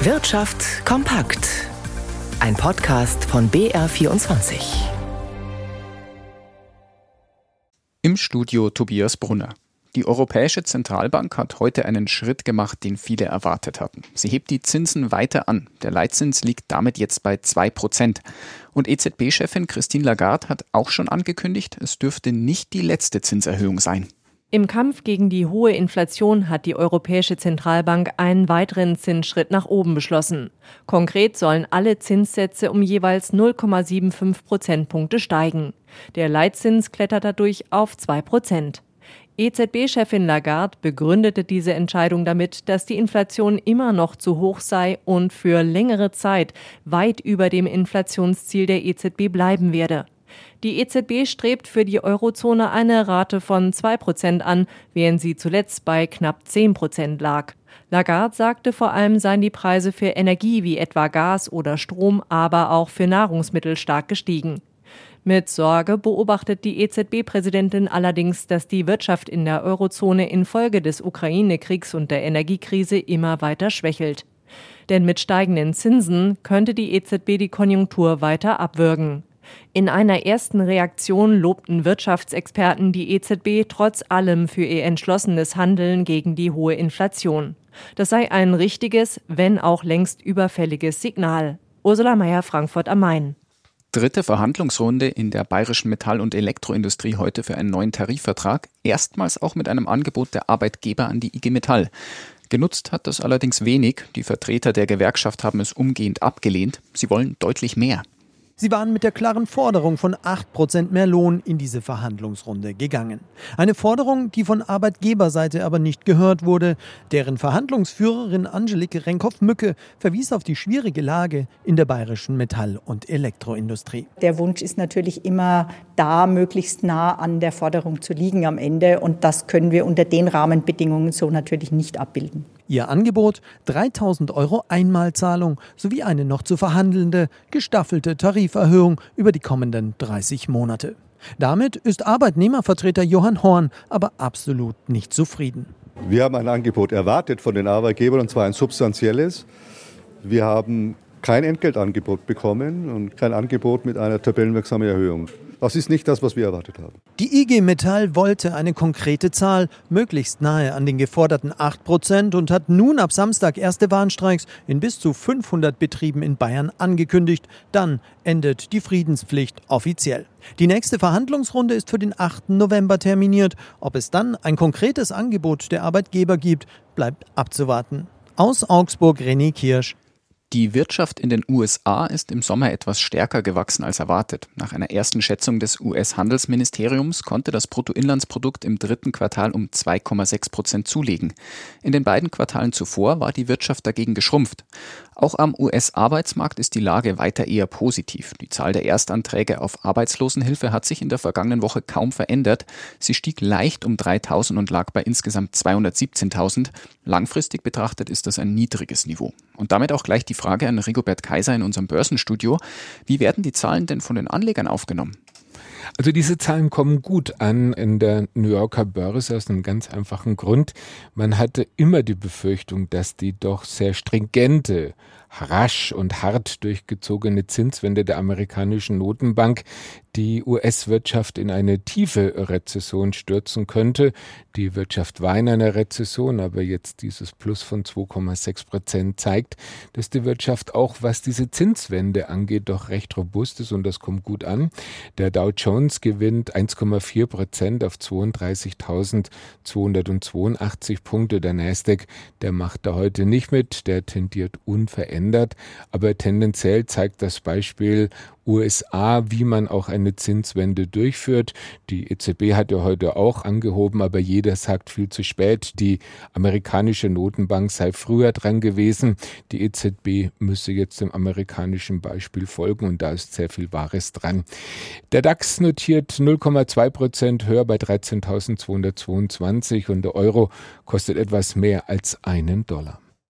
Wirtschaft kompakt. Ein Podcast von BR24. Im Studio Tobias Brunner. Die Europäische Zentralbank hat heute einen Schritt gemacht, den viele erwartet hatten. Sie hebt die Zinsen weiter an. Der Leitzins liegt damit jetzt bei 2 Prozent. Und EZB-Chefin Christine Lagarde hat auch schon angekündigt, es dürfte nicht die letzte Zinserhöhung sein. Im Kampf gegen die hohe Inflation hat die Europäische Zentralbank einen weiteren Zinsschritt nach oben beschlossen. Konkret sollen alle Zinssätze um jeweils 0,75 Prozentpunkte steigen. Der Leitzins klettert dadurch auf 2 Prozent. EZB-Chefin Lagarde begründete diese Entscheidung damit, dass die Inflation immer noch zu hoch sei und für längere Zeit weit über dem Inflationsziel der EZB bleiben werde. Die EZB strebt für die Eurozone eine Rate von 2% an, während sie zuletzt bei knapp 10% lag. Lagarde sagte, vor allem seien die Preise für Energie wie etwa Gas oder Strom, aber auch für Nahrungsmittel stark gestiegen. Mit Sorge beobachtet die EZB-Präsidentin allerdings, dass die Wirtschaft in der Eurozone infolge des Ukraine-Kriegs und der Energiekrise immer weiter schwächelt. Denn mit steigenden Zinsen könnte die EZB die Konjunktur weiter abwürgen. In einer ersten Reaktion lobten Wirtschaftsexperten die EZB trotz allem für ihr entschlossenes Handeln gegen die hohe Inflation. Das sei ein richtiges, wenn auch längst überfälliges Signal. Ursula Mayer, Frankfurt am Main. Dritte Verhandlungsrunde in der bayerischen Metall- und Elektroindustrie heute für einen neuen Tarifvertrag, erstmals auch mit einem Angebot der Arbeitgeber an die IG Metall. Genutzt hat das allerdings wenig. Die Vertreter der Gewerkschaft haben es umgehend abgelehnt. Sie wollen deutlich mehr. Sie waren mit der klaren Forderung von 8% mehr Lohn in diese Verhandlungsrunde gegangen. Eine Forderung, die von Arbeitgeberseite aber nicht gehört wurde. Deren Verhandlungsführerin Angelike Renkhoff-Mücke verwies auf die schwierige Lage in der bayerischen Metall- und Elektroindustrie. Der Wunsch ist natürlich immer da, möglichst nah an der Forderung zu liegen am Ende. Und das können wir unter den Rahmenbedingungen so natürlich nicht abbilden. Ihr Angebot 3000 Euro Einmalzahlung sowie eine noch zu verhandelnde, gestaffelte Tariferhöhung über die kommenden 30 Monate. Damit ist Arbeitnehmervertreter Johann Horn aber absolut nicht zufrieden. Wir haben ein Angebot erwartet von den Arbeitgebern und zwar ein substanzielles. Wir haben kein Entgeltangebot bekommen und kein Angebot mit einer tabellenwirksamen Erhöhung. Das ist nicht das, was wir erwartet haben. Die IG Metall wollte eine konkrete Zahl, möglichst nahe an den geforderten 8 Prozent und hat nun ab Samstag erste Warnstreiks in bis zu 500 Betrieben in Bayern angekündigt. Dann endet die Friedenspflicht offiziell. Die nächste Verhandlungsrunde ist für den 8. November terminiert. Ob es dann ein konkretes Angebot der Arbeitgeber gibt, bleibt abzuwarten. Aus Augsburg René Kirsch, die Wirtschaft in den USA ist im Sommer etwas stärker gewachsen als erwartet. Nach einer ersten Schätzung des US-Handelsministeriums konnte das Bruttoinlandsprodukt im dritten Quartal um 2,6 Prozent zulegen. In den beiden Quartalen zuvor war die Wirtschaft dagegen geschrumpft. Auch am US-Arbeitsmarkt ist die Lage weiter eher positiv. Die Zahl der Erstanträge auf Arbeitslosenhilfe hat sich in der vergangenen Woche kaum verändert. Sie stieg leicht um 3000 und lag bei insgesamt 217.000. Langfristig betrachtet ist das ein niedriges Niveau. Und damit auch gleich die Frage an Rigobert Kaiser in unserem Börsenstudio. Wie werden die Zahlen denn von den Anlegern aufgenommen? Also diese Zahlen kommen gut an in der New Yorker Börse aus einem ganz einfachen Grund. Man hatte immer die Befürchtung, dass die doch sehr stringente rasch und hart durchgezogene Zinswende der amerikanischen Notenbank die US-Wirtschaft in eine tiefe Rezession stürzen könnte. Die Wirtschaft war in einer Rezession, aber jetzt dieses Plus von 2,6 Prozent zeigt, dass die Wirtschaft auch, was diese Zinswende angeht, doch recht robust ist und das kommt gut an. Der Dow Jones gewinnt 1,4 Prozent auf 32.282 Punkte. Der Nasdaq, der macht da heute nicht mit, der tendiert unverändert, aber tendenziell zeigt das Beispiel USA, wie man auch eine Zinswende durchführt. Die EZB hat ja heute auch angehoben, aber jeder sagt viel zu spät. Die amerikanische Notenbank sei früher dran gewesen. Die EZB müsse jetzt dem amerikanischen Beispiel folgen und da ist sehr viel Wahres dran. Der DAX notiert 0,2 Prozent höher bei 13.222 und der Euro kostet etwas mehr als einen Dollar.